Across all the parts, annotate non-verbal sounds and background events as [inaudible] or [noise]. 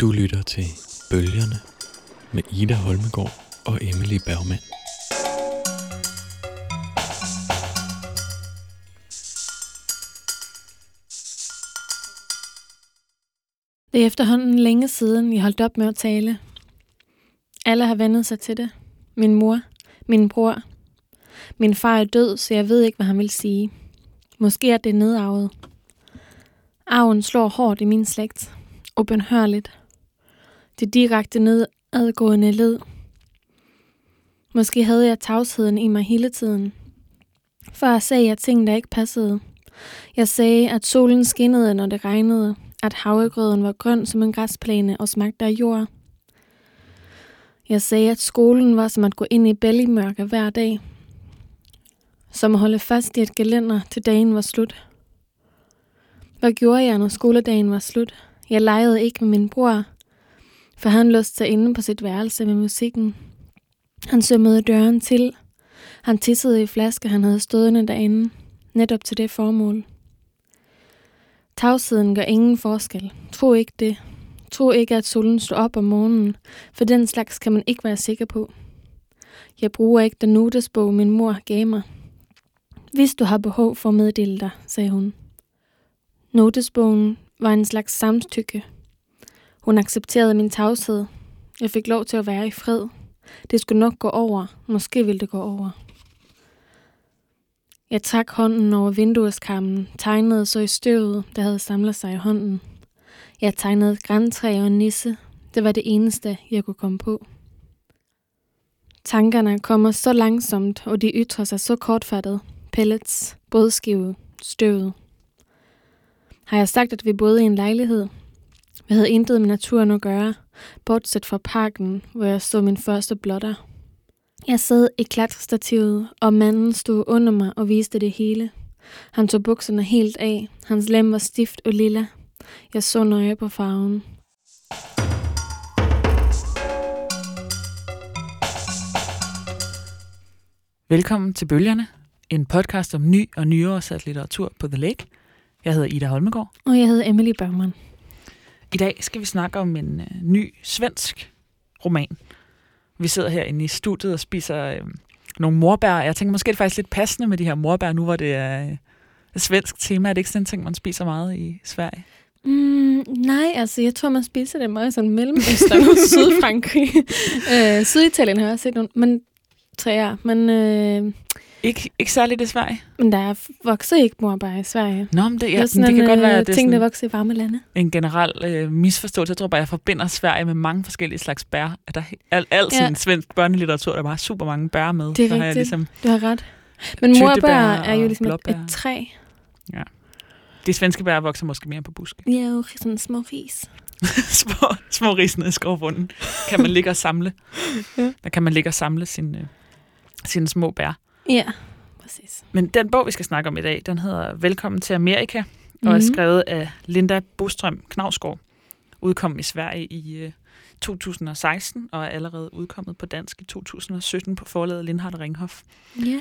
Du lytter til Bølgerne med Ida Holmegård og Emily Bergman. Det er efterhånden længe siden, jeg holdt op med at tale. Alle har vendet sig til det. Min mor, min bror. Min far er død, så jeg ved ikke, hvad han vil sige. Måske er det nedarvet. Arven slår hårdt i min slægt. Ubenhørligt. Det direkte nedadgående led. Måske havde jeg tavsheden i mig hele tiden. Før sagde jeg ting, der ikke passede. Jeg sagde, at solen skinnede, når det regnede, at havregrøden var grøn som en græsplæne og smagte af jord. Jeg sagde, at skolen var som at gå ind i bælgemørke hver dag. Som at holde fast i et gelænder, til dagen var slut. Hvad gjorde jeg, når skoledagen var slut? Jeg legede ikke med min bror, for han låste sig inde på sit værelse med musikken. Han sømmede døren til. Han tissede i flaske, han havde stående derinde, netop til det formål. Tavsheden gør ingen forskel. Tro ikke det. Tro ikke, at solen står op om morgenen, for den slags kan man ikke være sikker på. Jeg bruger ikke den notesbog, min mor gav mig. Hvis du har behov for at meddele dig, sagde hun. Notesbogen var en slags samtykke. Hun accepterede min tavshed. Jeg fik lov til at være i fred. Det skulle nok gå over. Måske ville det gå over. Jeg trak hånden over vindueskammen, tegnede så i støvet, der havde samlet sig i hånden. Jeg tegnede græntræ og nisse. Det var det eneste, jeg kunne komme på. Tankerne kommer så langsomt, og de ytrer sig så kortfattet. Pellets, brødskive, støvet. Har jeg sagt, at vi boede i en lejlighed? Vi havde intet med naturen at gøre, bortset fra parken, hvor jeg så min første blotter. Jeg sad i klatrestativet, og manden stod under mig og viste det hele. Han tog bukserne helt af. Hans lem var stift og lilla. Jeg så nøje på farven. Velkommen til Bølgerne, en podcast om ny og nyoversat litteratur på The Lake. Jeg hedder Ida Holmegård. Og jeg hedder Emily Bergman. I dag skal vi snakke om en øh, ny svensk roman. Vi sidder herinde i studiet og spiser øh, nogle morbær. Jeg tænker måske er det faktisk lidt passende med de her morbær, nu hvor det er øh, et svensk tema. Er det ikke sådan en ting, man spiser meget i Sverige? Mm, nej, altså jeg tror, man spiser det meget sådan Mellemøstern og Sydfrankrig. [laughs] øh, Syditalien har jeg også set nogle, men træer. Men, øh, Ikke, ikke særligt i Sverige? men der er vokser ikke morbær i Sverige. Nå, men det, det ja, er men sådan det kan en, godt være, øh, at det er ting, der vokser i varme lande. en generel øh, misforståelse. Jeg tror bare, jeg forbinder Sverige med mange forskellige slags bær. At der er alt, alt Ja. sådan svensk børnelitteratur, der er bare super mange bær med. Det er Så har jeg rigtigt. ligesom, Du har ret. Men morbær er jo ligesom et, blåbær. et træ. de svenske bær vokser måske mere på buske. Er jo sådan små ris. [laughs] små, små ris nede i skovbunden. Kan man ligge og samle. Ja. Der kan man ligge og samle sine, øh, sine små bær. Ja, præcis. Men den bog, vi skal snakke om i dag, den hedder Velkommen til Amerika, og er Mhm. skrevet af Linda Bostrøm Knavsgaard. Udkom i Sverige i øh, 2016, og er allerede udkommet på dansk i 2017 på forlaget Lindhardt Ringhof. Ja.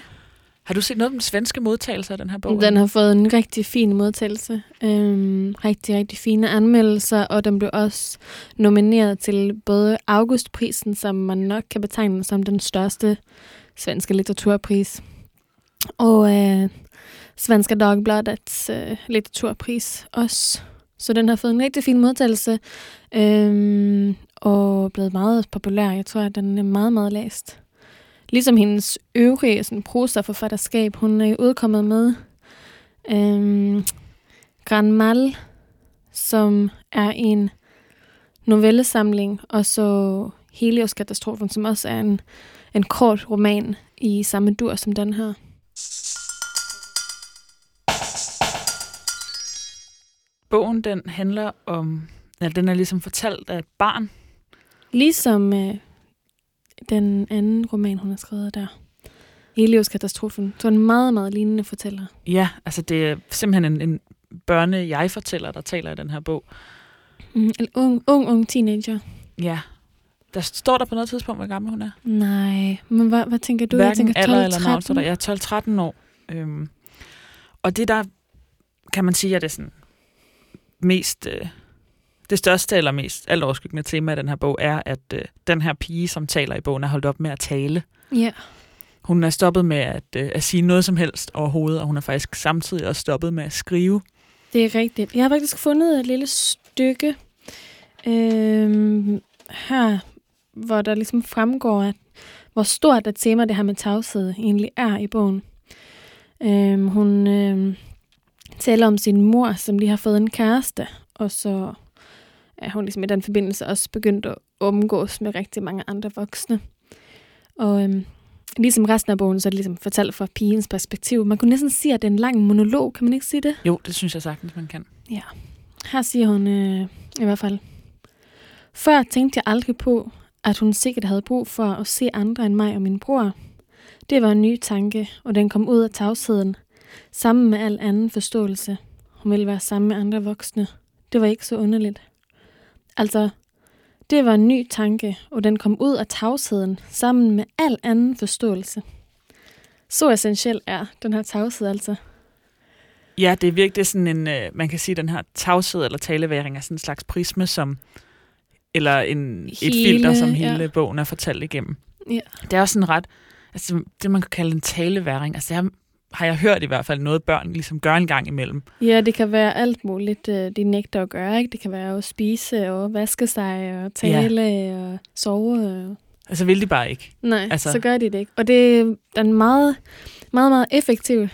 Har du set noget om den svenske modtagelse af den her bog? Den har fået en rigtig fin modtagelse. Øhm, rigtig, rigtig fine anmeldelser, og den blev også nomineret til både Augustprisen, som man nok kan betegne som den største Svenska litteraturpris, og øh, Svenska Dagbladets øh, litteraturpris også. Så den har fået en rigtig fin modtagelse, øhm, og blevet meget populær. Jeg tror, at den er meget, meget læst. Ligesom hendes øvrige sådan, prosaforfatterskab, hun er jo udkommet med øhm, Grand Mal, som er en novellesamling, og så Helios-katastrofen, som også er en, en kort roman i samme dur som den her. Bogen, den handler om... Ja, den er ligesom fortalt af et barn. Ligesom øh, den anden roman, hun har skrevet der. Helios-katastrofen. Så en meget, meget lignende fortæller. Ja, altså det er simpelthen en, en børne-jeg-fortæller, der taler i den her bog. Mm, en ung, ung, ung teenager. Ja. Der står der på noget tidspunkt, hvor gammel hun er. Nej, men hvad, hvad tænker du? Jeg Hverken tænker alder eller navn, 12-13. står der. Jeg er 12-13 år. Øhm, og det der, kan man sige, er det sådan mest øh, det største eller mest alt overskyggende tema i den her bog er, at øh, den her pige, som taler i bogen, er holdt op med at tale. Ja. Hun er stoppet med at, øh, at sige noget som helst overhovedet, og hun er faktisk samtidig også stoppet med at skrive. Det er rigtigt. Jeg har faktisk fundet et lille stykke øh, her, hvor der ligesom fremgår, at hvor stort et tema det her med tavshed egentlig er i bogen. Øh, hun øh, taler om sin mor, som lige har fået en kæreste, og så er hun ligesom i den forbindelse også begyndt at omgås med rigtig mange andre voksne. Og øhm, ligesom resten af bogen, så er det ligesom fortalt fra pigens perspektiv. Man kunne næsten sige, at det er en lang monolog, kan man ikke sige det? Jo, det synes jeg sagtens, man kan. Ja. Her siger hun øh, i hvert fald, Før tænkte jeg aldrig på, at hun sikkert havde brug for at se andre end mig og min bror. Det var en ny tanke, og den kom ud af tavsheden, sammen med al anden forståelse. Hun ville være sammen med andre voksne. Det var ikke så underligt. Altså, det var en ny tanke, og den kom ud af tavsheden, sammen med al anden forståelse. Så essentiel er den her tavshed altså. Ja, det er virkelig sådan en, øh, man kan sige, den her tavshed eller taleværing er sådan en slags prisme, som, eller en, et Hele, filter, som hele ja. bogen er fortalt igennem. Ja. Det er også sådan ret, altså det man kan kalde en taleværing, altså det har, har jeg hørt i hvert fald noget børn ligesom gør en gang imellem. Ja, det kan være alt muligt, øh, de nægter at gøre. Ikke? Det kan være at spise og vaske sig og tale ja. og sove. Og... Altså vil de bare ikke. Nej. Altså- så gør de det ikke. Og det er en meget, meget, meget effektiv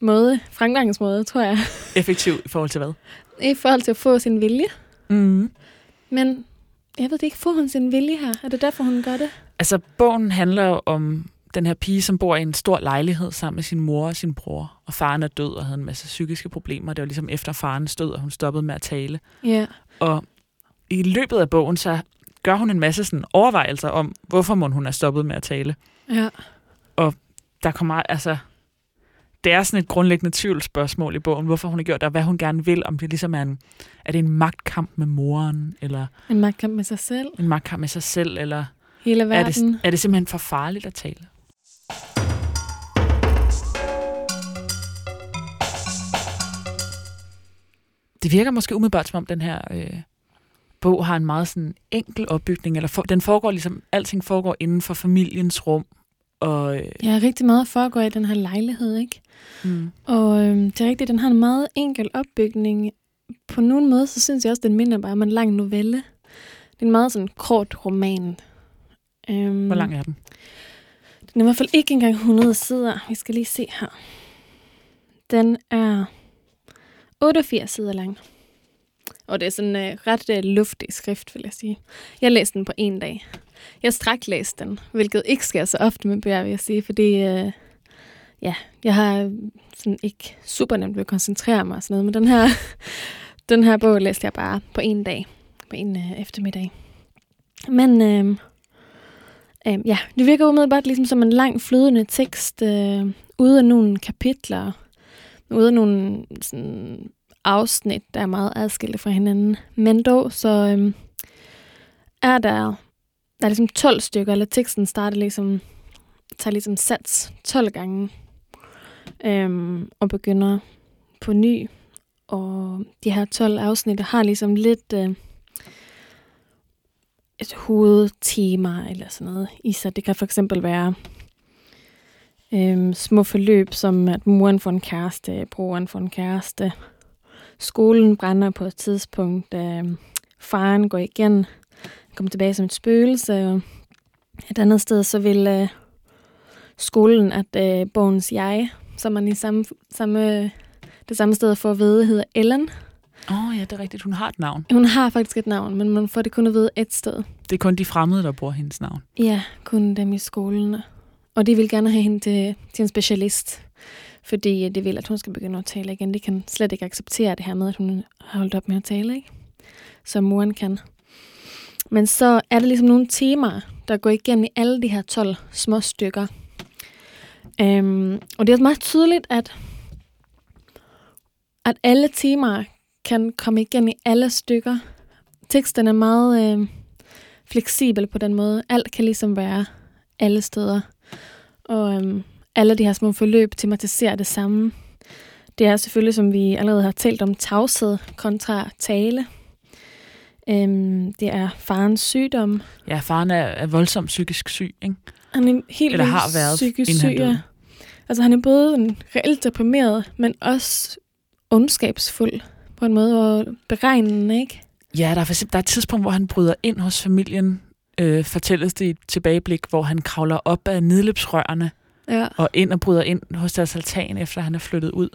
måde, fremgangsmåde, tror jeg, Effektiv i forhold til hvad? i forhold til at få sin vilje. Mm. Men jeg ved det ikke, får hun sin vilje her? Er det derfor, hun gør det? Altså, bogen handler jo om den her pige, som bor i en stor lejlighed sammen med sin mor og sin bror. Og faren er død og havde en masse psykiske problemer. Det var ligesom efter farens død, og hun stoppede med at tale. Ja. Og i løbet af bogen, så gør hun en masse sådan overvejelser om, hvorfor må hun er stoppet med at tale. Ja. Der kommer, altså, det er sådan et grundlæggende tvivlsspørgsmål i bogen, hvorfor hun har gjort det, og hvad hun gerne vil, om det ligesom er en, er det en magtkamp med moren, eller En magtkamp med sig selv. en magtkamp med sig selv, eller Hele er verden. det, er det simpelthen for farligt at tale? Det virker måske umiddelbart som om den her øh, bog har en meget sådan enkel opbygning, eller for, den foregår ligesom, alting foregår inden for familiens rum, og øh, Ja, rigtig meget foregår i den her lejlighed, ikke? mm, Og øhm, det er rigtigt, den har en meget enkel opbygning. På nogen måde, så synes jeg også, den minder bare om en lang novelle. Det er en meget sådan kort roman. Øhm, hvor lang er den? Den er i hvert fald ikke engang 100 sider. Vi skal lige se her. Den er 88 sider lang. Og det er sådan øh, ret øh, luftig skrift, vil jeg sige. Jeg læste den på en dag. Jeg strak læste den, hvilket ikke sker så ofte med bøger, vil jeg sige, fordi øh, ja, jeg har øh, sådan ikke super nemt ved at koncentrere mig og sådan noget, men den her, [laughs] den her bog læste jeg bare på en dag, på en øh, eftermiddag. Men øh, øh, ja, det virker umiddelbart ligesom som en lang flydende tekst, øh, ude af nogle kapitler, ude af nogle sådan, afsnit, der er meget adskilte fra hinanden. Men dog, så øh, er der, der er ligesom 12 stykker, eller teksten starter ligesom, tager ligesom sats 12 gange, øhm, og begynder på ny. Og de her 12 afsnit har ligesom lidt øh, et hovedtema eller sådan noget i sig. Det kan for eksempel være øhm, små forløb, som at moren får en kæreste, broren får en kæreste, skolen brænder på et tidspunkt, øh, faren går igen, kommer tilbage som et spøgelse, og et andet sted, så vil øh, skolen, at øh, bogens jeg, som man i samme, samme, det samme sted får at vide, hedder Ellen. Åh oh, ja, det er rigtigt. Hun har et navn. Hun har faktisk et navn, men man får det kun at vide et sted. Det er kun de fremmede, der bruger hendes navn. Ja, kun dem i skolen. Og de vil gerne have hende til, til en specialist, fordi de vil, at hun skal begynde at tale igen. De kan slet ikke acceptere det her med, at hun har holdt op med at tale, ikke? Som moren kan. Men så er der ligesom nogle temaer, der går igennem i alle de her 12 små stykker. Øhm, og det er meget tydeligt, at, at alle temaer kan komme igen i alle stykker. Teksten er meget øh, fleksibel på den måde. Alt kan ligesom være alle steder. Og øhm, alle de her små forløb tematiserer det samme. Det er selvfølgelig, som vi allerede har talt om, tavshed kontra tale. Øhm, det er farens sygdom. Ja, faren er, er voldsomt psykisk syg, ikke? Han er helt Eller har været, psykisk syg. ja. Altså han er både en reelt deprimeret, men også ondskabsfuld på en måde, hvor beregnende, ikke? Ja, der er, for der er et tidspunkt, hvor han bryder ind hos familien, øh, fortælles det i et tilbageblik, hvor han kravler op af nedløbsrørene Ja. og ind og bryder ind hos deres altan, efter han er flyttet ud.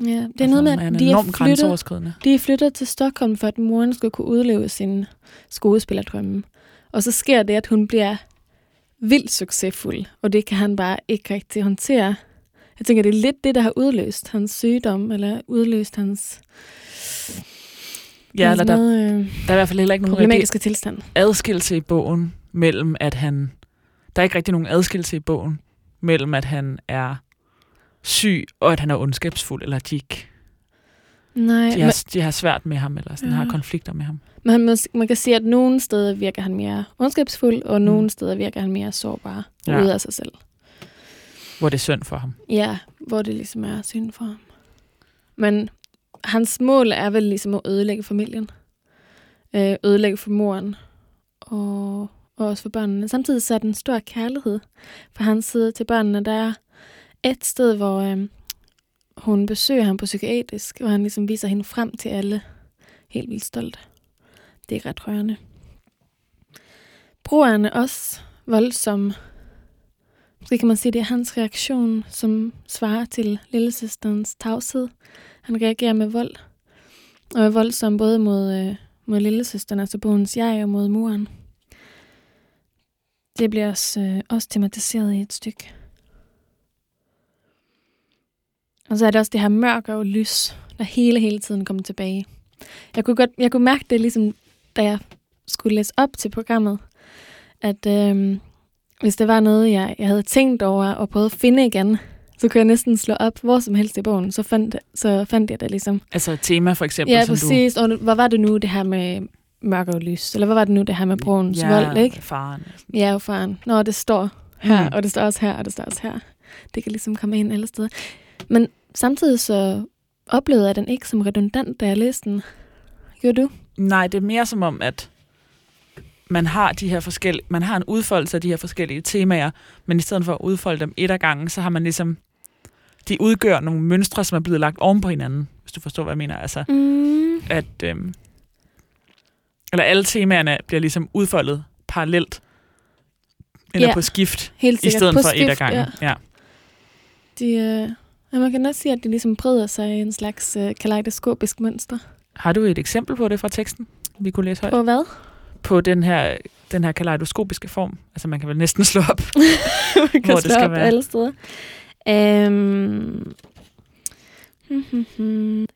ja. Det er Altså, noget med, at de er, flyttet, de er flyttet til Stockholm, for at moren skulle kunne udleve sin skuespillerdrømme. Og så sker det, at hun bliver vildt succesfuld, og det kan han bare ikke rigtig håndtere. Jeg tænker, det er lidt det, der har udløst hans sygdom, eller udløst hans, Ja, eller der, meget, øh, der er i hvert fald heller ikke nogen problematiske tilstand. adskillelse i bogen mellem, at han... Der er ikke rigtig nogen adskillelse i bogen mellem, at han er syg, og at han er ondskabsfuld, eller at de, ikke, Nej, de, har, de har svært med ham, eller sådan, Ja. har konflikter med ham. Men mås- man kan sige, at nogle steder virker han mere ondskabsfuld, og nogle steder virker han mere sårbar ja. ude af sig selv. Hvor det er synd for ham. Ja, hvor det ligesom er synd for ham. Men hans mål er vel ligesom at ødelægge familien. Øh, ødelægge for moren. Og, og også for børnene. Samtidig så er den stor kærlighed fra hans side til børnene. Der er et sted, hvor øh, hun besøger ham på psykiatrisk, hvor han ligesom viser hende frem til alle. Helt vildt stolt. Det er ret rørende. Broren er også voldsom. Måske kan man sige, det er hans reaktion, som svarer til lillesøsterens tavshed. Han reagerer med vold. Og er voldsom både mod, øh, mod lillesøsteren, altså bogens jeg, og mod muren. Det bliver også, øh, også tematiseret i et stykke. Og så er det også det her mørke og lys, der hele, hele tiden kommer tilbage. Jeg kunne, godt, jeg kunne mærke det, ligesom da jeg skulle læse op til programmet, at øh, hvis det var noget, jeg, jeg havde tænkt over og prøvet at finde igen, så kunne jeg næsten slå op hvor som helst i bogen, så fandt, så fandt jeg det ligesom. Altså et tema for eksempel, Ja, som præcis. Og hvad var det nu, det her med mørke og lys? Eller hvad var det nu, det her med du... broens ja, vold, ikke? faren. Ja, og faren. Nå, det står her, Mm. mm. og det står også her, og det står også her. Det kan ligesom komme ind alle steder. Men samtidig så oplevede jeg den ikke som redundant, da jeg læste den. Gjorde du? Nej, det er mere som om, at man har de her forskellige, man har en udfoldelse af de her forskellige temaer, men i stedet for at udfolde dem et ad gangen, så har man ligesom, de udgør nogle mønstre, som er blevet lagt oven på hinanden, hvis du forstår, hvad jeg mener. Altså, Mm. at, øhm, eller alle temaerne bliver ligesom udfoldet parallelt, eller Ja, på skift, Helt i stedet På for et ad skift, gangen. Ja. Ja. De, øh, ja, man kan også sige, at de ligesom breder sig i en slags øh, kaleidoskopisk mønster. Har du et eksempel på det fra teksten, vi kunne læse højt? På hvad? På den her, den her kaleidoskopiske form. Altså man kan vel næsten slå op. [laughs] man kan Hvor det slå skal op være. alle steder. Øhm. Hmm, hmm, hmm.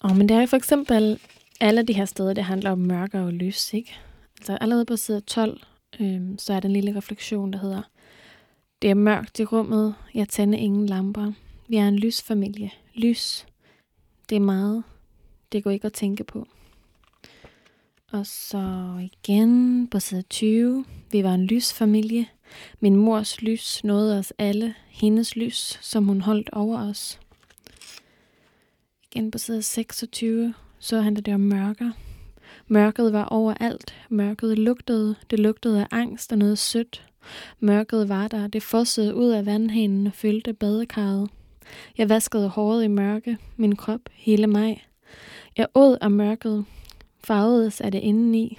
Oh, men det er for eksempel alle de her steder, det handler om mørke og lys, ikke? Altså allerede på side 12, øhm, så er der en lille refleksion, der hedder det er mørkt i rummet, jeg tænder ingen lamper. Vi er en lysfamilie. Lys. Det er meget. Det går ikke at tænke på. Og så igen på side 20. Vi var en lysfamilie. Min mors lys nåede os alle. Hendes lys, som hun holdt over os. Igen på side 26. Så handler det om mørker. Mørket var overalt. Mørket lugtede. Det lugtede af angst og noget sødt. Mørket var der. Det fossede ud af vandhanen og fyldte badekarret. Jeg vaskede håret i mørke. Min krop. Hele mig. Jeg åd af mørket. Farvedes af det indeni.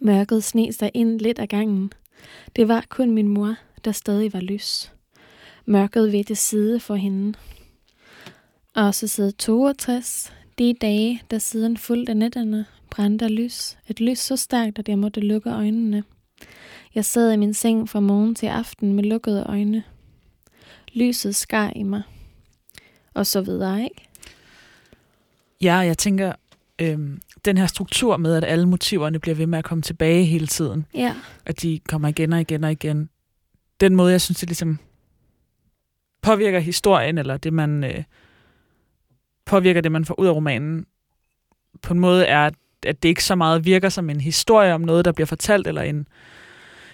Mørket sne sig ind lidt af gangen. Det var kun min mor, der stadig var lys. Mørket ved det side for hende. Og så side 62. De dage, der siden fulgte nætterne, brændte lys. Et lys så stærkt, at jeg måtte lukke øjnene. Jeg sad i min seng fra morgen til aften med lukkede øjne. Lyset skar i mig. Og så videre, ikke? Ja, jeg tænker, øhm, den her struktur med, at alle motiverne bliver ved med at komme tilbage hele tiden, Ja. at de kommer igen og igen og igen. Den måde, jeg synes, det ligesom påvirker historien, eller det, man øh, påvirker det, man får ud af romanen, på en måde er, at- at det ikke så meget virker som en historie om noget, der bliver fortalt, eller en,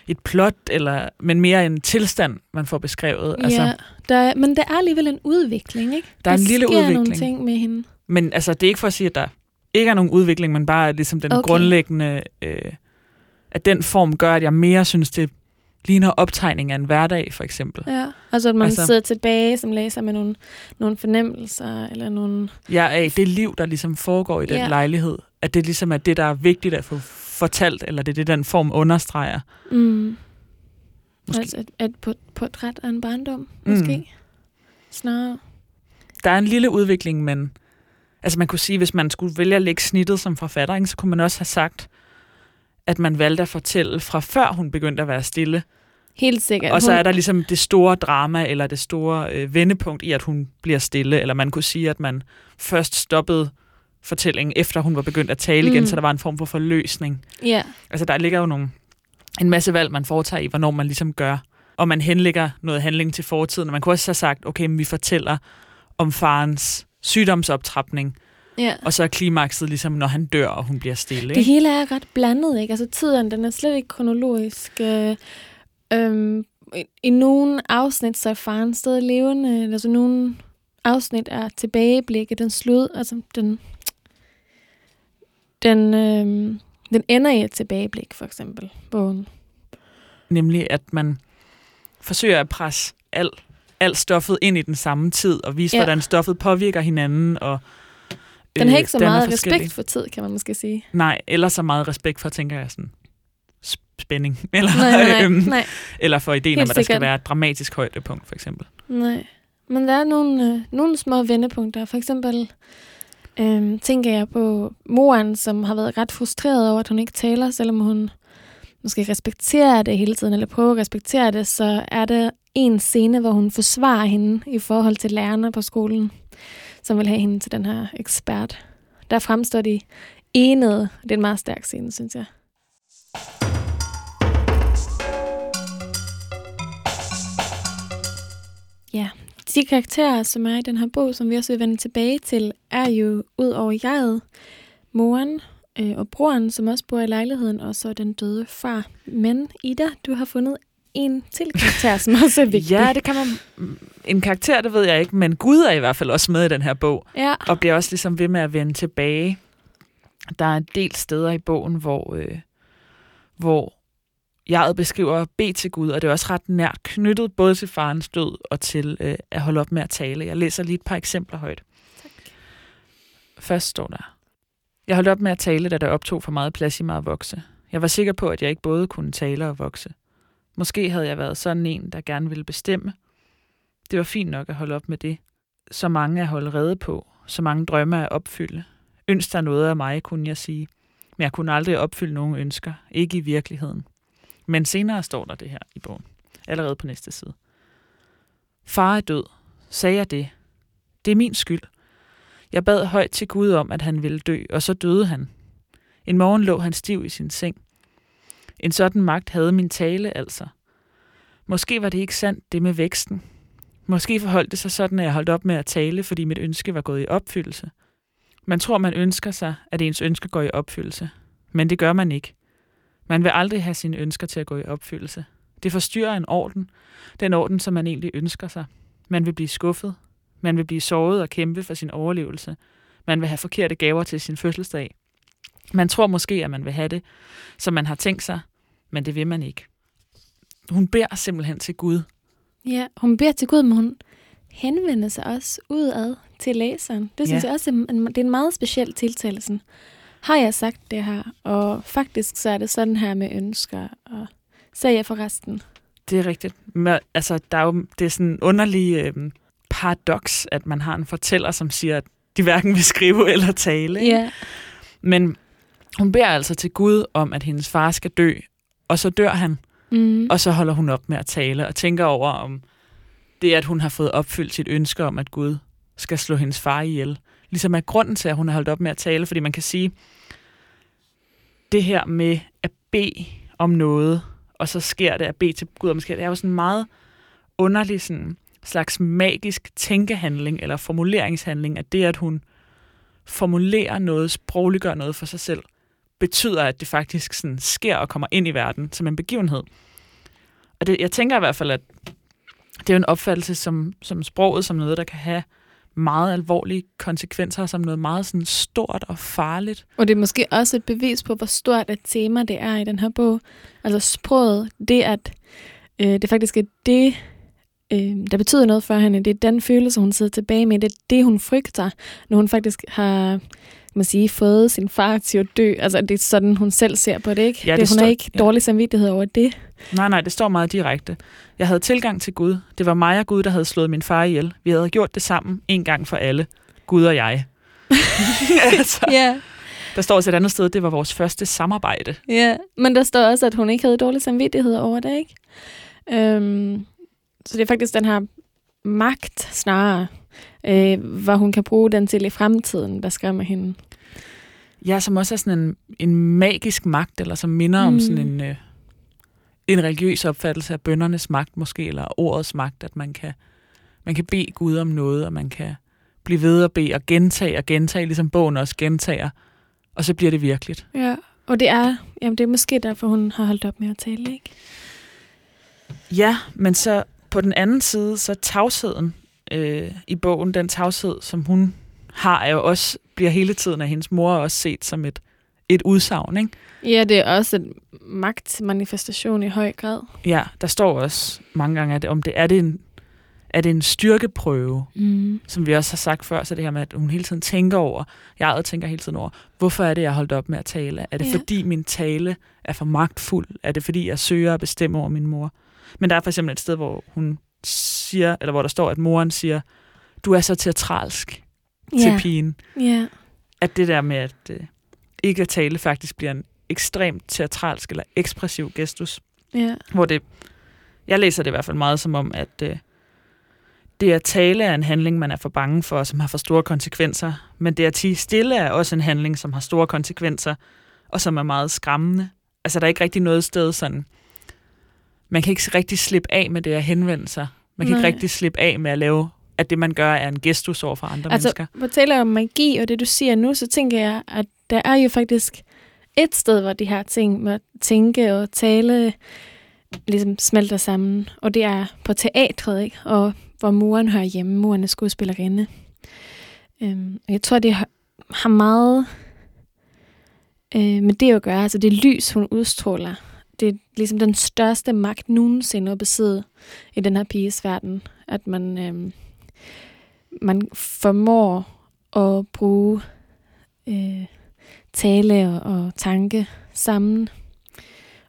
et plot, eller, men mere en tilstand, man får beskrevet. Altså, ja, der er, men der er alligevel en udvikling, ikke? Der er en lille sker nogle udvikling. ting med hende. Men altså, det er ikke for at sige, at der ikke er nogen udvikling, men bare ligesom den Okay. grundlæggende, øh, at den form gør, at jeg mere synes, det ligner optegning af en hverdag, for eksempel. Ja. Altså, at man altså, Altså- sidder tilbage som læser med nogle, nogle fornemmelser, eller nogle... Er af det liv, der ligesom foregår i den Ja. lejlighed, at det ligesom er det, der er vigtigt at få fortalt, eller det er det, den form understreger. Mm, Måske. altså et, et port- portræt af en barndom, Mm. måske. Mm. Snarere. Der er en lille udvikling, men altså man kunne sige, hvis man skulle vælge at lægge snittet som forfatter, ikke, så kunne man også have sagt, at man valgte at fortælle fra før hun begyndte at være stille. Helt sikkert. Og så er der ligesom det store drama, eller det store øh, vendepunkt i, at hun bliver stille. Eller man kunne sige, at man først stoppede fortællingen, efter hun var begyndt at tale igen, Mm. så der var en form for forløsning. Ja, Altså der ligger jo nogle, en masse valg, man foretager i, hvornår man ligesom gør. Og man henlægger noget handling til fortiden. Og man kunne også have sagt, okay, men vi fortæller om farens sygdomsoptrapning, ja. og så er klimakset ligesom, når han dør, og hun bliver stille. Det Ikke? hele er ret blandet, ikke? Altså tiden, den er slet ikke kronologisk. Øh, øhm, i, I nogle afsnit, så er faren stadig levende. Altså nogle afsnit er tilbageblikket. Den slud, altså den... Den, øhm, den ender i et tilbageblik, for eksempel. Hun, Nemlig, at man forsøger at presse al, alt stoffet ind i den samme tid, og vise, Ja. hvordan stoffet påvirker hinanden. Og, den har ikke så meget respekt for tid, kan man måske sige. Nej, eller så meget respekt for, tænker jeg, sådan sp- spænding. [laughs] Eller, Nej, nej, øhm, nej. eller for ideen Helt om, at der skal være et dramatisk højdepunkt, for eksempel. Nej, men der er nogle, øh, nogle små vendepunkter. For eksempel øhm, tænker jeg på moren, som har været ret frustreret over, at hun ikke taler, selvom hun måske respekterer det hele tiden, eller prøver at respektere det, så er der en scene, hvor hun forsvarer hende i forhold til lærerne på skolen, som vil have hende til den her ekspert. Der fremstår de enede. Det er en meget stærk scene, synes jeg. Ja, de karakterer, som er i den her bog, som vi også vil vende tilbage til, er jo ud over jeget, moren øh, og broren, som også bor i lejligheden, og så den døde far. Men Ida, du har fundet en til karakter, som også er vigtig. [laughs] Ja, det kan man... En karakter, det ved jeg ikke, men Gud er i hvert fald også med i den her bog, ja. og bliver også ligesom ved med at vende tilbage. Der er en del steder i bogen, hvor, øh, hvor jeget beskriver bed til Gud, og det er også ret nært knyttet både til farens død og til øh, at holde op med at tale. Jeg læser lige et par eksempler højt. Først står der. Jeg holdt op med at tale, da der optog for meget plads i mig at vokse. Jeg var sikker på, at jeg ikke både kunne tale og vokse. Måske havde jeg været sådan en, der gerne ville bestemme. Det var fint nok at holde op med det. Så mange at holde rede på. Så mange drømme at opfylde. Ønsk der noget af mig, kunne jeg sige. Men jeg kunne aldrig opfylde nogen ønsker. Ikke i virkeligheden. Men senere står der det her i bogen. Allerede på næste side. Far er død. Sagde jeg det? Det er min skyld. Jeg bad højt til Gud om, at han ville dø, og så døde han. En morgen lå han stiv i sin seng. En sådan magt havde min tale altså. Måske var det ikke sandt, det med væksten. Måske forholdt det sig sådan, at jeg holdt op med at tale, fordi mit ønske var gået i opfyldelse. Man tror, man ønsker sig, at ens ønske går i opfyldelse. Men det gør man ikke. Man vil aldrig have sine ønsker til at gå i opfyldelse. Det forstyrrer en orden. Den orden, som man egentlig ønsker sig. Man vil blive skuffet. Man vil blive såret og kæmpe for sin overlevelse. Man vil have forkerte gaver til sin fødselsdag. Man tror måske, at man vil have det, som man har tænkt sig, men det vil man ikke. Hun beder simpelthen til Gud. Ja, hun beder til Gud, men hun henvender sig også udad til læseren. Det synes Ja. jeg også en, det er en meget speciel tiltale. Har jeg sagt det her? Og faktisk så er det sådan her med ønsker. Og sagde jeg forresten. Det er rigtigt. Men, altså, der er jo, det er sådan en underlig øh, paradoks, at man har en fortæller, som siger, at de hverken vil skrive eller tale. ikke? Ja. Men hun beder altså til Gud om, at hendes far skal dø, og så dør han, Mm. og så holder hun op med at tale, og tænker over, om det, at hun har fået opfyldt sit ønske om, at Gud skal slå hendes far ihjel, ligesom er grunden til, at hun har holdt op med at tale, fordi man kan sige, det her med at bede om noget, og så sker det at bede til Gud om sker, det er jo sådan en meget underlig sådan, slags magisk tænkehandling, eller formuleringshandling, at det, at hun formulerer noget, sprogliggør noget for sig selv, betyder, at det faktisk sådan sker og kommer ind i verden som en begivenhed. Og det, jeg tænker i hvert fald, at det er en opfattelse som, som sproget, som noget, der kan have meget alvorlige konsekvenser, som noget meget sådan stort og farligt. Og det er måske også et bevis på, hvor stort et tema det er i den her bog. Altså sproget, det at øh, det faktisk er det, øh, der betyder noget for hende. Det er den følelse, hun sidder tilbage med. Det er det, hun frygter, når hun faktisk har man sige, fået sin far til at dø. Altså, det er sådan, hun selv ser på det, ikke? Ja, det det, hun står- har ikke ja. dårlig samvittighed over det. Nej, nej, det står meget direkte. Jeg havde tilgang til Gud. Det var mig og Gud, der havde slået min far ihjel. Vi havde gjort det sammen en gang for alle. Gud og jeg. [laughs] altså, Ja, der står også et andet sted, det var vores første samarbejde. ja. Men der står også, at hun ikke havde dårlig samvittighed over det, ikke? Øhm, så det er faktisk den her magt snarere, øh, hvor hun kan bruge den til i fremtiden, der skræmmer hende. Ja, som også er sådan en, en magisk magt, eller som minder mm. om Mm. sådan en, øh, en religiøs opfattelse af bøndernes magt måske, eller ordets magt, at man kan, man kan bede Gud om noget, og man kan blive ved at bede og gentage og gentage, ligesom bogen også gentager, og så bliver det virkeligt. Ja, og det er, jamen det er måske derfor, hun har holdt op med at tale, ikke? Ja, men så på den anden side, så tavsheden øh, i bogen, den tavshed, som hun har, er jo også, bliver hele tiden af hendes mor også set som et, et udsagn, ikke? Ja, det er også en magtmanifestation i høj grad. Ja, der står også mange gange, at om det er det en, er det en styrkeprøve, Mm. som vi også har sagt før, så det her med, at hun hele tiden tænker over, jeg tænker hele tiden over, hvorfor er det, jeg holdt op med at tale? Er det Ja. fordi min tale er for magtfuld? Er det fordi, jeg søger at bestemme over min mor? Men der er for eksempel et sted, hvor hun siger, eller hvor der står, at moren siger, du er så teatralsk ja. til pigen. ja, At det der med at øh, ikke at tale faktisk bliver en ekstremt teatralsk eller ekspressiv gestus ja, hvor det, jeg læser det i hvert fald meget som om, at øh, det at tale er en handling, man er for bange for, som har for store konsekvenser, men det at tige stille er også en handling, som har store konsekvenser, og som er meget skræmmende. Altså, der er ikke rigtig noget sted sådan, man kan ikke rigtig slippe af med det at henvende sig. Man kan Nej. ikke rigtig slippe af med at lave, at det, man gør, er en gestus over for andre Altså, mennesker. på taler om magi, og det du siger nu, så tænker jeg, at der er jo faktisk et sted, hvor de her ting med at tænke og tale ligesom smelter sammen. Og det er på teatret, ikke? Og hvor moren hører hjemme. Moren er skuespillerinde. Øhm, og jeg tror, det har, har meget øh, med det at gøre. Altså det lys, hun udstråler. Det er ligesom den største magt nogensinde at besidde i den her piges verden. At man, øh, man formår at bruge øh, tale og, og tanke sammen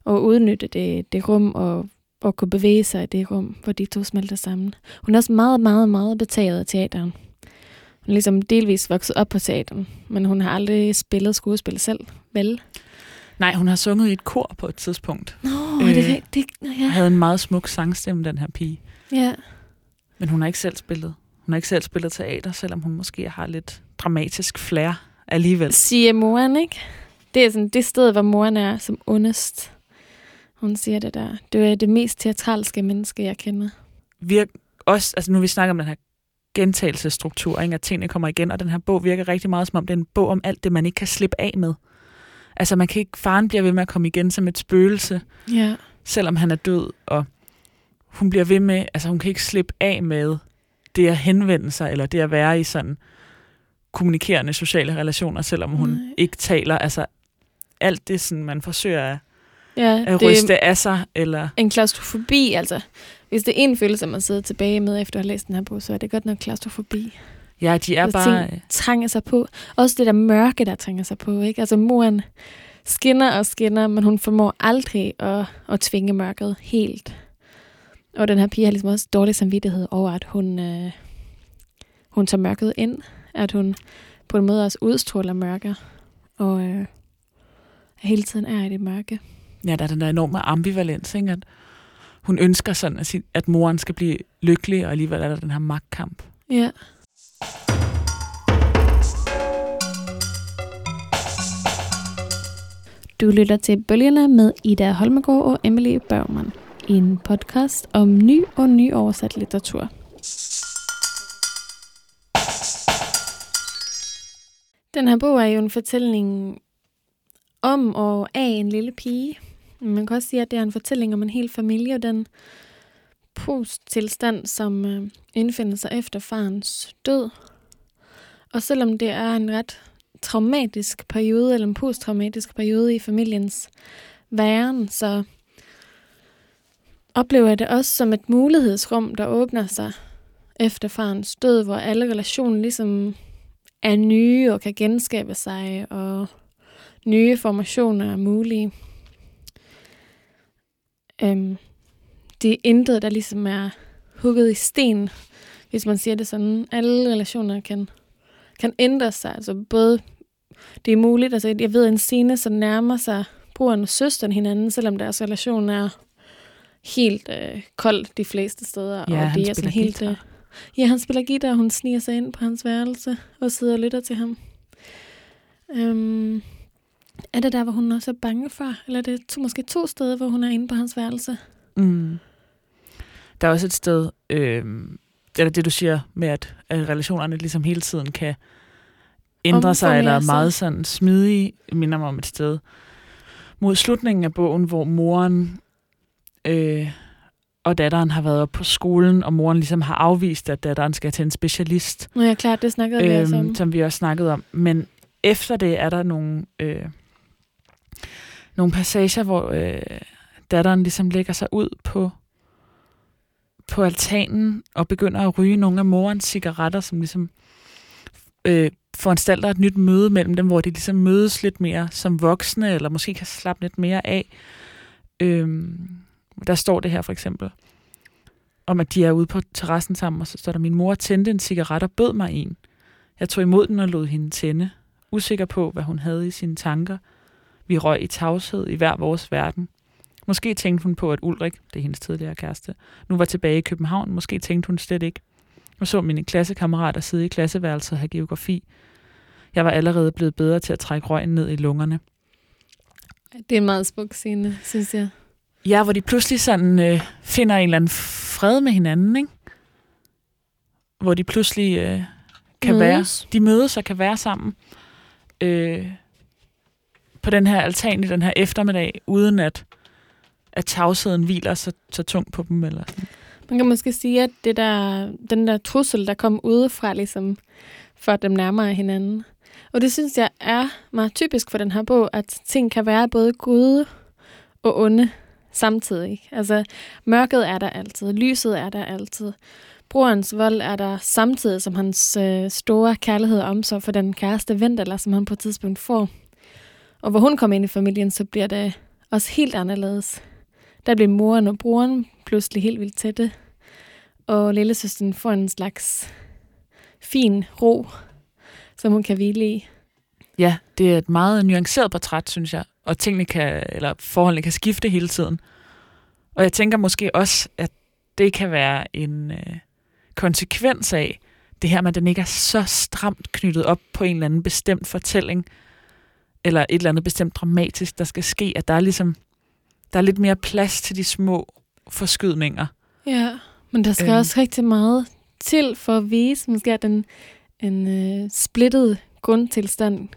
og udnytte det, det rum og, og kunne bevæge sig i det rum, hvor de to smelter sammen. Hun er også meget, meget, meget betaget af teateren. Hun er ligesom delvis vokset op på teateren, men hun har aldrig spillet skuespil selv, vel? Nej, hun har sunget i et kor på et tidspunkt. Nå, øh, er det Øh? Hun Ja. havde en meget smuk sangstemme, den her pige. ja. Men hun har ikke selv spillet. Hun har ikke selv spillet teater, selvom hun måske har lidt dramatisk flair alligevel. Siger moren, ikke? Det er sådan det sted, hvor moren er som ondest. Hun siger det der. Du er det mest teatralske menneske, jeg kender. Virk, også, altså nu vi snakker om den her gentagelsesstruktur, ikke? at tingene kommer igen, og den her bog virker rigtig meget som om, det er en bog om alt det, man ikke kan slippe af med. Altså man kan ikke, faren bliver ved med at komme igen som et spøgelse, Ja. selvom han er død, og hun bliver ved med, altså hun kan ikke slippe af med det at henvende sig, eller det at være i sådan kommunikerende sociale relationer, selvom hun Nej. ikke taler, altså alt det, sådan, man forsøger at, Ja, at ryste af sig, eller en klaustrofobi, altså. Hvis det er en følelse, man sidder tilbage med, efter at have læst den her bog, så er det godt nok klaustrofobi. Ja, de er Hvis bare... ting trænger sig på. Også det der mørke, der trænger sig på, ikke? Altså, moren skinner og skinner, men hun formår aldrig at, at tvinge mørket helt. Og den her pige har ligesom også dårlig samvittighed over, at hun, øh, hun tager mørket ind. At hun på en måde også udstråler mørke. Og øh, hele tiden er i det mørke. ja, der er den der enorme ambivalens, ikke? at hun ønsker sådan, at, sin, at moren skal blive lykkelig, og alligevel er der den her magtkamp. Ja. Du lytter til Bølgerne med Ida Holmegård og Emily Bergman. En podcast om ny og nyoversat litteratur. Den her bog er jo en fortælling om og af en lille pige. Man kan også sige, at det er en fortælling om en hel familie, og den posttilstand, som øh, indfinder sig efter farens død. Og selvom det er en ret traumatisk periode, eller en posttraumatisk periode i familiens væren, så oplever jeg det også som et mulighedsrum, der åbner sig efter farens død, hvor alle relationer ligesom er nye og kan genskabe sig, og nye formationer er mulige. Øhm, det er intet, der ligesom er hugget i sten, hvis man siger det sådan. Alle relationer kan, kan ændre sig. Altså både, det er muligt, altså jeg ved, en scene så nærmer sig broren og søsteren hinanden, selvom deres relation er helt øh, kold de fleste steder. Ja, og han det er sådan helt, øh, ja, han spiller guitar, og hun sniger sig ind på hans værelse og sidder og lytter til ham. Øhm, er det der, hvor hun også er bange for? Eller er det to, måske to steder, hvor hun er inde på hans værelse? Mm. Der er også et sted, øh, eller det du siger med, at, at relationerne ligesom hele tiden kan ændre sig, eller er meget sådan smidige, minder mig om et sted. Mod slutningen af bogen, hvor moren øh, og datteren har været op på skolen, og moren ligesom har afvist, at datteren skal til en specialist, Nå ja, klart, det snakkede vi også om. øhm, som vi også snakkede om. Men efter det er der nogle, øh, nogle passager, hvor øh, datteren ligesom lægger sig ud på, på altanen og begynder at ryge nogle af morens cigaretter, som ligesom øh, foranstalter et nyt møde mellem dem, hvor de ligesom mødes lidt mere som voksne, eller måske kan slappe lidt mere af. Øhm, der står det her for eksempel, om at de er ude på terrassen sammen, og så står der, min mor tændte en cigaret og bød mig en. Jeg tog imod den og lod hende tænde, usikker på, hvad hun havde i sine tanker. Vi røg i tavshed i hver vores verden. Måske tænkte hun på, at Ulrik, det er hendes tidligere kæreste, nu var tilbage i København. Måske tænkte hun slet ikke. Jeg så mine klassekammerater sidde i klasseværelset og have geografi. Jeg var allerede blevet bedre til at trække røgen ned i lungerne. Det er en meget smuk scene, synes jeg. Ja, hvor de pludselig sådan øh, finder en eller anden fred med hinanden, ikke? Hvor de pludselig øh, kan være, Mødes. de mødes og kan være sammen øh, på den her altan i den her eftermiddag, uden at, at tavsheden hviler så, så tungt på dem. Eller sådan. Man kan måske sige, at det der, den der trussel, der kom udefra, ligesom, for dem nærmere hinanden. Og det synes jeg er meget typisk for den her bog, at ting kan være både gode og onde samtidig. Altså, mørket er der altid, lyset er der altid. Brorens vold er der samtidig som hans øh, store kærlighed og omsorg for den kæreste Vendela, som han på et tidspunkt får. Og hvor hun kommer ind i familien, så bliver det også helt anderledes. Der bliver moren og broren pludselig helt vildt tætte, og lillesøsteren får en slags fin ro, som hun kan hvile i. Ja, det er et meget nuanceret portræt, synes jeg. Og tingene kan, eller forholdene kan skifte hele tiden. Og jeg tænker måske også, at det kan være en øh, konsekvens af det her med, at den ikke er så stramt knyttet op på en eller anden bestemt fortælling, eller et eller andet bestemt dramatisk, der skal ske, at der er ligesom, der er lidt mere plads til de små forskydninger. Ja, men der skal Øhm. også rigtig meget til for at vise, måske at den en øh, splittet grundtilstand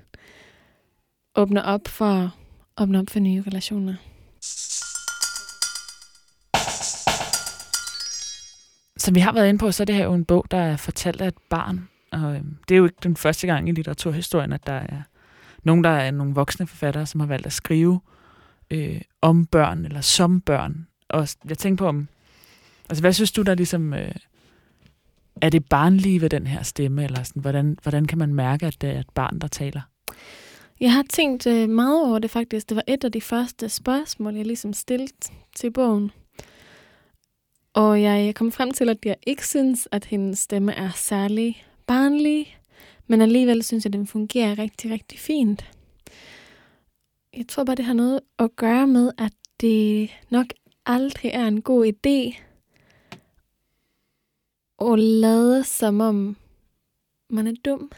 åbner op for åbner op for nye relationer. Som vi har været inde på, så er det her jo en bog, der er fortalt af et barn. Og øhm, det er jo ikke den første gang i litteraturhistorien, at der er nogen, der er nogle voksne forfattere, som har valgt at skrive øh, om børn eller som børn. Og jeg tænker på, om, altså hvad synes du, der ligesom, øh, er det barnlige ved den her stemme, eller sådan, hvordan, hvordan kan man mærke, at det er et barn, der taler? Jeg har tænkt øh, meget over det faktisk. Det var et af de første spørgsmål, jeg ligesom stillede til bogen. Og jeg kom frem til, at jeg ikke synes, at hendes stemme er særlig barnlig, men alligevel synes jeg, at den fungerer rigtig, rigtig fint. Jeg tror bare, det har noget at gøre med, at det nok aldrig er en god idé at lade som om man er dum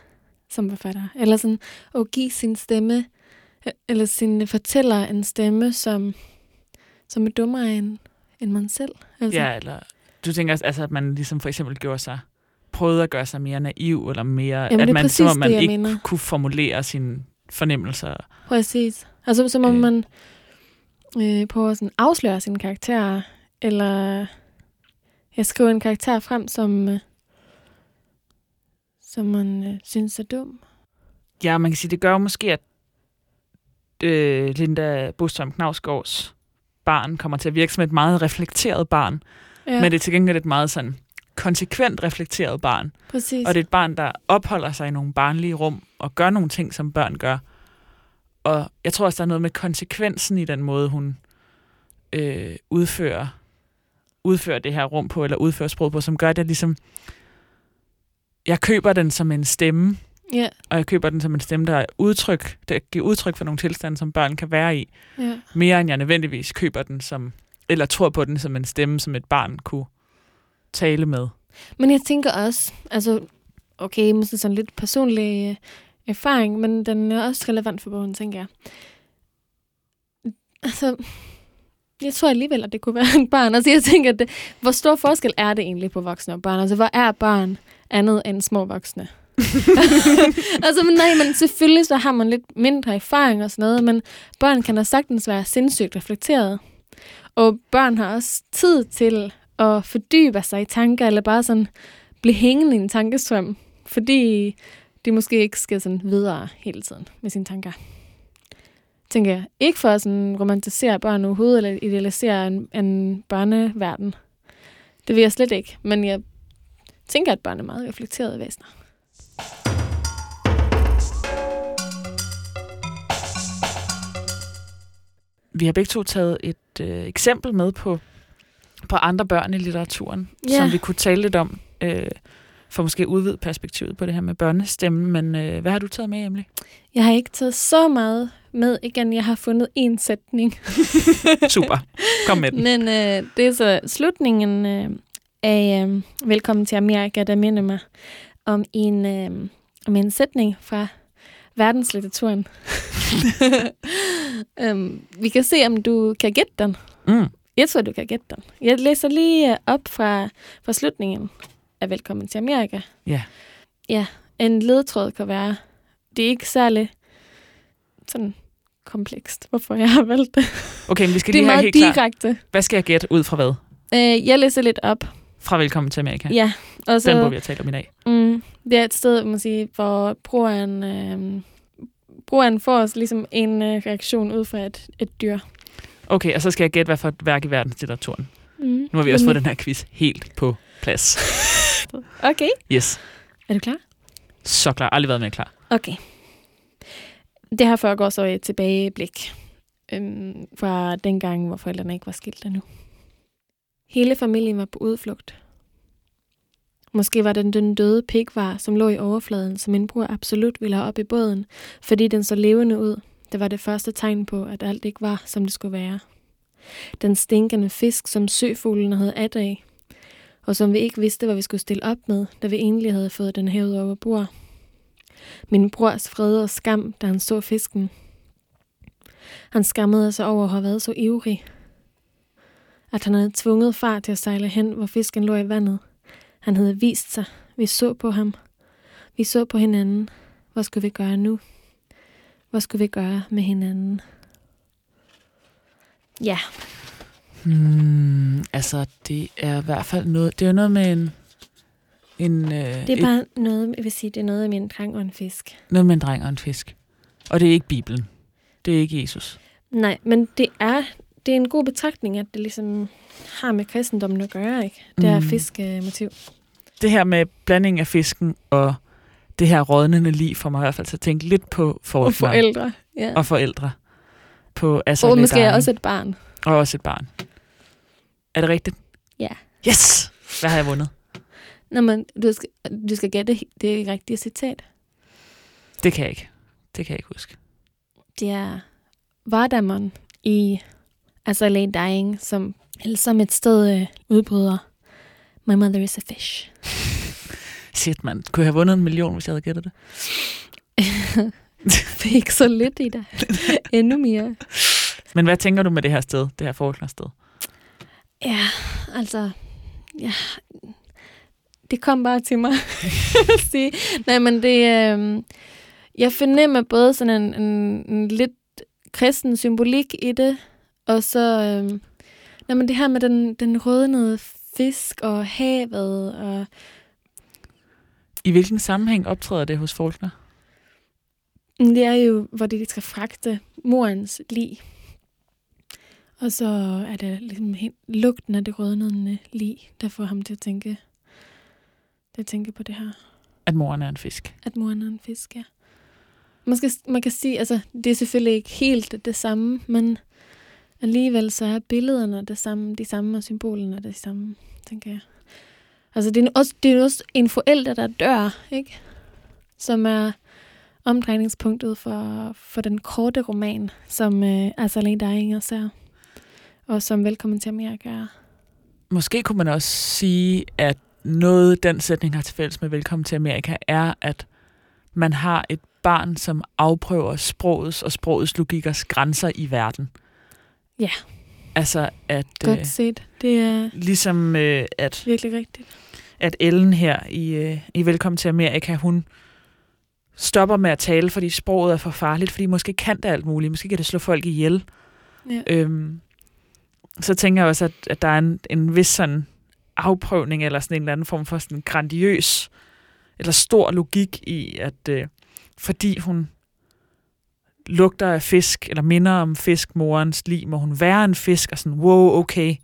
som forfatter. Eller sådan at give sin stemme, eller sin fortæller en stemme, som, som er dummere end, end man selv. Altså, Ja, eller du tænker også, altså, at man ligesom for eksempel gjorde sig, prøvede at gøre sig mere naiv, eller mere, Jamen, at man, som om man det, ikke mener. kunne formulere sine fornemmelser. Præcis. Altså som om Øh. man øh, prøver at sådan afsløre sine karakterer, eller jeg skriver en karakter frem, som, øh, som man øh, synes er dum. Ja, man kan sige, det gør måske, at øh, Linda Bostrøm Knavsgaards barn kommer til at virke som et meget reflekteret barn, ja. men det er til gengæld et meget sådan konsekvent reflekteret barn. præcis. Og det er et barn, der opholder sig i nogle barnlige rum og gør nogle ting, som børn gør. Og jeg tror også, der er noget med konsekvensen i den måde, hun øh, udfører, udfører det her rum på, eller udfører sproget på, som gør, at jeg ligesom... Jeg køber den som en stemme, Ja, og jeg køber den som en stemme, der, er udtryk, der giver udtryk for nogle tilstande, som børn kan være i, ja. mere end jeg nødvendigvis køber den som, eller tror på den som en stemme, som et barn kunne tale med. Men jeg tænker også, altså, okay, måske sådan lidt personlig øh, erfaring, men den er også relevant for bogen, tænker jeg. Altså, jeg tror alligevel, at det kunne være [laughs] en barn. Altså, jeg tænker, at det, hvor stor forskel er det egentlig på voksne og børn? Altså, hvor er børn andet end små voksne? [laughs] altså, men nej, men selvfølgelig så har man lidt mindre erfaring og sådan noget, men børn kan da sagtens være sindssygt reflekteret. Og børn har også tid til at fordybe sig i tanker, eller bare sådan blive hængende i en tankestrøm, fordi de måske ikke skal sådan videre hele tiden med sine tanker. Tænker jeg. Ikke for at sådan romantisere børn overhovedet, eller idealisere en, en børneverden. Det vil jeg slet ikke. Men jeg tænker, at børn er meget reflekterede væsener. Vi har begge to taget et øh, eksempel med på, på andre børn i litteraturen, Ja. som vi kunne tale lidt om, øh, for måske udvide perspektivet på det her med børnestemme. Men øh, hvad har du taget med, Emily? Jeg har ikke taget så meget med igen. Jeg har fundet en sætning. [laughs] Super. Kom med den. Men øh, det er så slutningen øh, af øh, Velkommen til Amerika, der minder mig om en, øh, om en sætning fra verdenslitteraturen. um, [laughs] vi kan se, om du kan gætte den. Mm. Jeg tror, du kan gætte den. Jeg læser lige øh, op fra, fra slutningen af Velkommen til Amerika. Ja. Ja, en ledtråd kan være, det er ikke særlig sådan komplekst, hvorfor jeg har valgt det. Okay, men vi skal er lige have meget helt direkte. Hvad skal jeg gætte ud fra hvad? Øh, jeg læser lidt op. Fra Velkommen til Amerika. Ja, og Den bog, så vi har talt om i dag. mm, det er et sted, man sige, hvor brugeren, øh, brugeren får os ligesom en øh, reaktion ud fra et, et dyr. Okay, og så skal jeg gætte, hvad for et værk i verdenslitteraturen. Mm. Nu har vi også fået den her quiz helt på plads. [laughs] Okay, Yes. er du klar? Så klar. Aldrig været mere klar. Okay. Det her foregår så et tilbageblik øhm, fra dengang, hvor forældrene ikke var skilt endnu. Hele familien var på udflugt. Måske var den den døde pigvar, som lå i overfladen, som min bror absolut ville have op i båden, fordi den så levende ud. Det var det første tegn på, at alt ikke var, som det skulle være. Den stinkende fisk, som søfuglene havde at af, og som vi ikke vidste, hvad vi skulle stille op med, da vi egentlig havde fået den hævet over bord. Min brors fred og skam, da han så fisken. Han skammede sig over at have været så ivrig. At han havde tvunget far til at sejle hen, hvor fisken lå i vandet. Han havde vist sig. Vi så på ham. Vi så på hinanden. Hvad skulle vi gøre nu? Hvad skulle vi gøre med hinanden? Ja, Hmm, altså, det er i hvert fald noget... Det er jo noget med en... en øh, det er bare noget, jeg vil sige, det er noget med en dreng og en fisk. et, noget med en dreng og en fisk. Og det er ikke Bibelen. Det er ikke Jesus. Nej, men det er, det er en god betragtning, at det ligesom har med kristendommen at gøre, ikke? Det er Mm. fiskemotiv. Det her med blanding af fisken og det her rådnende liv får mig i hvert fald til at tænke lidt på for, Og forældre. Ja. og forældre. På, altså Og måske også et barn. og også et barn. Er det rigtigt? Ja. Yes! Hvad har jeg vundet? Nå, men du skal, du skal gætte det rigtige citat. Det kan jeg ikke. Det kan jeg ikke huske. Det er Vardammon i altså LA Dying, som, eller som et sted øh, udbryder. My mother is a fish. [laughs] Shit, mand. Kunne jeg have vundet en million, hvis jeg havde gættet det? [laughs] Fik så lidt i dig. [laughs] Endnu mere. Men hvad tænker du med det her sted? Det her foreslåede sted? Ja, altså... Ja, det kom bare til mig [laughs] at sige. Nej, men det... Øh, jeg fornemmer både sådan en, en, en lidt kristen symbolik i det, og så... Øh, nej, men det her med den, den rødnede fisk og havet og... I hvilken sammenhæng optræder det hos Faulkner? Det er jo, hvor de skal fragte morens lig. Og så er det ligesom helt lugten af det rødnende lig, der får ham til at tænke, til at tænke på det her. At moren er en fisk. At moren er en fisk, ja. Måske, man kan sige, altså, det er selvfølgelig ikke helt det samme, men alligevel så er billederne det samme, de samme, og symbolerne det samme, tænker jeg. Altså, det er også, det er også en forælder, der dør, ikke? Som er omdrejningspunktet for, for den korte roman, som øh, Azalea Dying også er, og som Velkommen til Amerika er. Måske kunne man også sige, at noget, den sætning har til fælles med Velkommen til Amerika, er, at man har et barn, som afprøver sprogets og sprogets logikers grænser i verden. Ja. Altså, at... Godt set. Det er ligesom øh, at, virkelig rigtigt. at Ellen her i, øh, i Velkommen til Amerika, hun stopper med at tale, fordi sproget er for farligt, fordi måske kan det alt muligt. Måske kan det slå folk ihjel. Ja. Øhm, så tænker jeg også, at, at der er en, en vis sådan afprøvning, eller sådan en eller anden form for sådan grandiøs, eller stor logik i, at øh, fordi hun lugter af fisk, eller minder om fisk, morens liv, må hun være en fisk, og sådan, wow, okay,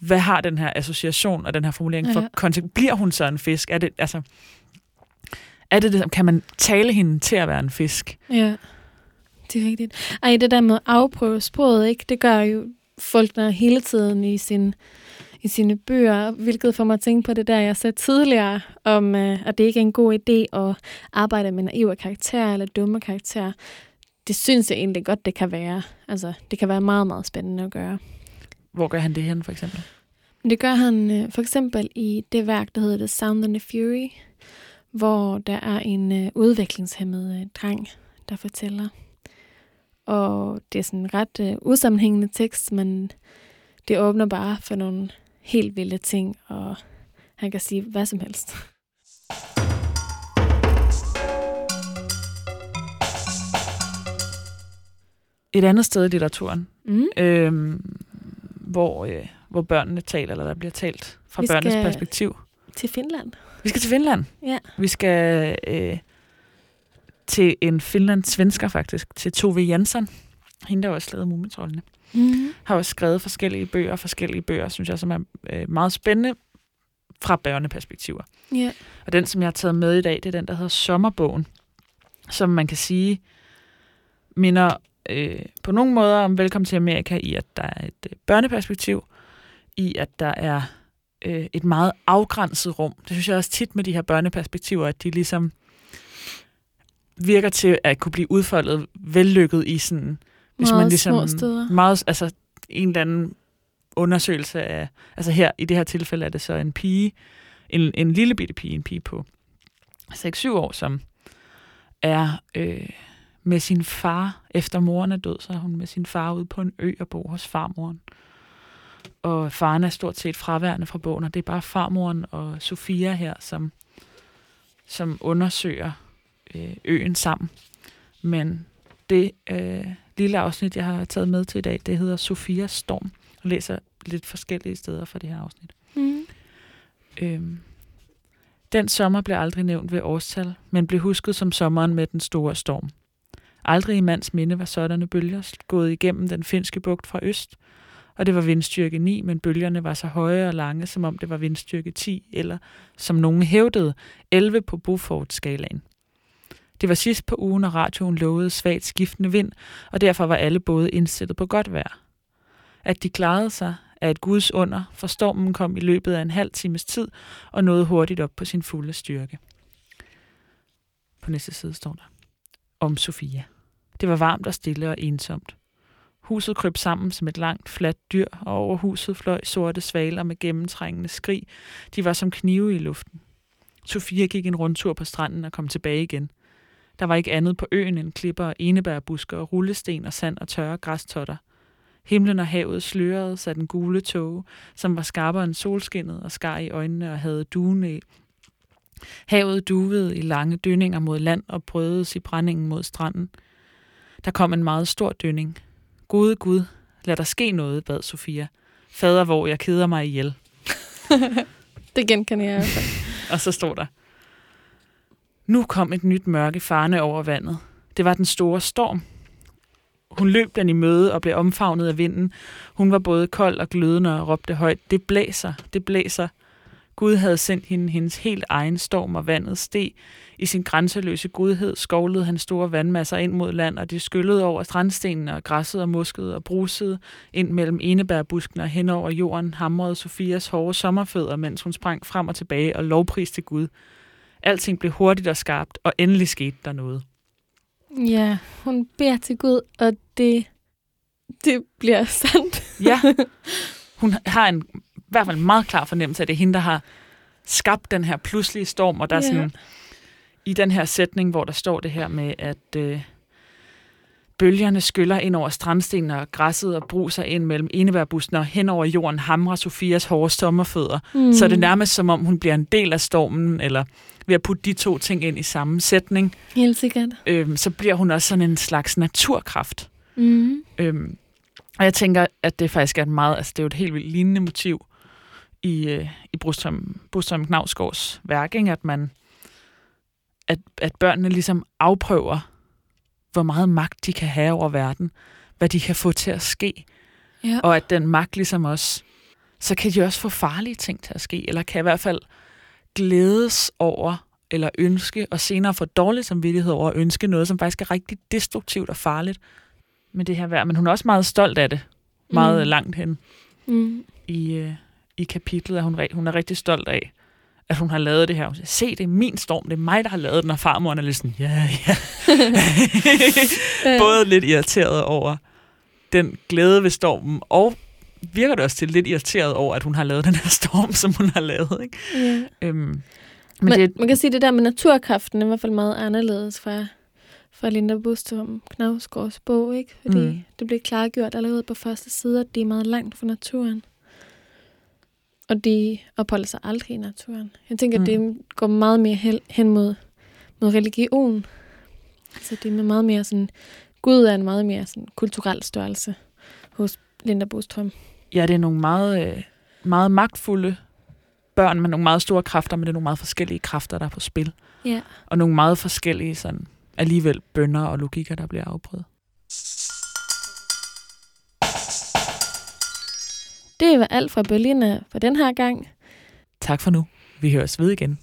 hvad har den her association og den her formulering for Ja. kontekst? Bliver hun så en fisk? Er det, altså, er det, det, kan man tale hende til at være en fisk? Ja, det er rigtigt. Ej, det der med at afprøve sproget, ikke? det gør jo folk der hele tiden i, sin, i sine bøger, hvilket får mig at tænke på det der, jeg sagde tidligere, om øh, at det ikke er en god idé at arbejde med naive karakterer eller dumme karakterer. Det synes jeg egentlig godt, det kan være. Altså, det kan være meget, meget spændende at gøre. Hvor gør han det hen, for eksempel? Det gør han øh, for eksempel i det værk, der hedder The Sound and the Fury, hvor der er en øh, udviklingshemmet øh, dreng, der fortæller. Og det er sådan en ret øh, usammenhængende tekst, men det åbner bare for nogle helt vilde ting, og han kan sige hvad som helst. Et andet sted i litteraturen, Mm. øhm, hvor, øh, hvor børnene taler, eller der bliver talt fra Vi børnenes perspektiv. Til Finland. Vi skal til Finland. Ja. Vi skal øh, til en finlandssvensker faktisk, til Tove Jansson. Hende, der også lavede Mumitrollene. Mm. Har også skrevet forskellige bøger, forskellige bøger, synes jeg, som er øh, meget spændende fra børneperspektiver. Ja. Og den, som jeg har taget med i dag, det er den, der hedder Sommerbogen, som man kan sige minder øh, på nogle måder om Velkommen til Amerika i, at der er et øh, børneperspektiv, i at der er øh, et meget afgrænset rum. Det synes jeg også tit med de her børneperspektiver, at de ligesom virker til at kunne blive udfoldet vellykket i sådan, hvis Meget man ligesom små steder. meget, altså en eller anden undersøgelse af, altså her, i det her tilfælde er det så en pige, en, en lille bitte pige, en pige på 6-7 år, som er øh, med sin far, efter moren er død, så er hun med sin far ude på en ø og bor hos farmoren. Og faren er stort set fraværende fra bogen, og det er bare farmoren og Sofia her, som, som undersøger øh, øen sammen. Men det øh, lille afsnit, jeg har taget med til i dag, det hedder Sofias Storm. Jeg læser lidt forskellige steder fra det her afsnit. Mm. Øhm. Den sommer blev aldrig nævnt ved årstal, men blev husket som sommeren med den store storm. Aldrig i mands minde var sådanne bølger gået igennem den finske bugt fra øst, og det var vindstyrke 9, men bølgerne var så høje og lange, som om det var vindstyrke 10, eller som nogen hævdede, 11 på Beaufort-skalaen. Det var sidst på ugen, og radioen lovede svagt skiftende vind, og derfor var alle både indstillet på godt vejr. At de klarede sig er et guds under, for stormen kom i løbet af en halv times tid og nåede hurtigt op på sin fulde styrke. På næste side står der. Om Sofia. Det var varmt og stille og ensomt. Huset kryb sammen som et langt, fladt dyr, og over huset fløj sorte svaler med gennemtrængende skrig. De var som knive i luften. Sofia gik en rundtur på stranden og kom tilbage igen. Der var ikke andet på øen end klipper og enebærbusker og rullesten og sand og tørre græstotter. Himlen og havet slørede sig den gule tåge, som var skarpere end solskinnet og skar i øjnene og havde dune i. Havet duvede i lange dønninger mod land og brødedes i brændingen mod stranden. Der kom en meget stor dønning. Gode Gud, lad der ske noget, bad Sofia. Fader, hvor jeg keder mig ihjel. [laughs] Det genkender jeg i hvert fald. [laughs] Og så står der, nu kom et nyt mørke farne over vandet. Det var den store storm. Hun løb den i møde og blev omfavnet af vinden. Hun var både kold og glødende og råbte højt, det blæser, det blæser. Gud havde sendt hende hendes helt egen storm, og vandet steg. I sin grænseløse godhed skovlede han store vandmasser ind mod land, og de skyllede over strandstenene og græsset og muskede og brusede ind mellem enebærbuskene og hen over jorden, hamrede Sofias hårde sommerfødder, mens hun sprang frem og tilbage og lovpriste Gud. Alting blev hurtigt og skarpt, og endelig skete der noget. Ja, hun beder til Gud, og det, det bliver [laughs] sandt. Ja, hun har en i hvert fald en meget klar fornemmelse af, at det er hende, der har skabt den her pludselige storm, og der er Ja. sådan, i den her sætning, hvor der står det her med, at øh, bølgerne skyller ind over strandstenene, og græsset og bruser ind mellem enebærbusten, og hen over jorden hamrer Sofias hårde sommerfødder. Mm. Så er det nærmest som om, hun bliver en del af stormen, eller ved at putte de to ting ind i samme sætning, Helt sikkert. øh, så bliver hun også sådan en slags naturkraft. Mm. Øhm, og jeg tænker, at det faktisk er et meget, altså det er jo et helt vildt lignende motiv i, øh, i Brostrøm, Brostrøm Knavsgaards værk, ikke? at man at, at børnene ligesom afprøver, hvor meget magt de kan have over verden, hvad de kan få til at ske, Ja. og at den magt ligesom også, så kan de også få farlige ting til at ske, eller kan i hvert fald glædes over, eller ønske, og senere få dårlig samvittighed over at ønske noget, som faktisk er rigtig destruktivt og farligt med det her vejr. Men hun er også meget stolt af det, meget Mm. langt hen Mm. i, øh, i kapitlet, at hun, hun er rigtig stolt af, at hun har lavet det her. Hun siger, se, det er min storm, det er mig, der har lavet den, og farmoren er lidt sådan, ja, ja. [laughs] [laughs] Både lidt irriteret over den glæde ved stormen, og virker det også til lidt irriteret over, at hun har lavet den her storm, [laughs] som hun har lavet. Ikke? Ja. Øhm, men Men det, man kan sige, at det der med naturkraften er i hvert fald meget anderledes fra, fra Linda Bustum Knavsgaards bog, ikke? Fordi Mm. mm. det bliver klargjort allerede på første side, at de er meget langt fra naturen. Og de opholder sig aldrig i naturen. Jeg tænker, Mm. at det går meget mere hen, hen mod, mod religion. Så det er meget mere sådan... Gud er en meget mere sådan kulturel størrelse hos Linda Bostrøm. Ja, det er nogle meget, øh, meget magtfulde børn med nogle meget store kræfter, men det er nogle meget forskellige kræfter, der er på spil. Ja. Og nogle meget forskellige sådan, alligevel bønder og logikker, der bliver afprøvet. Det var alt fra Berlin for den her gang. Tak for nu. Vi høres ved igen.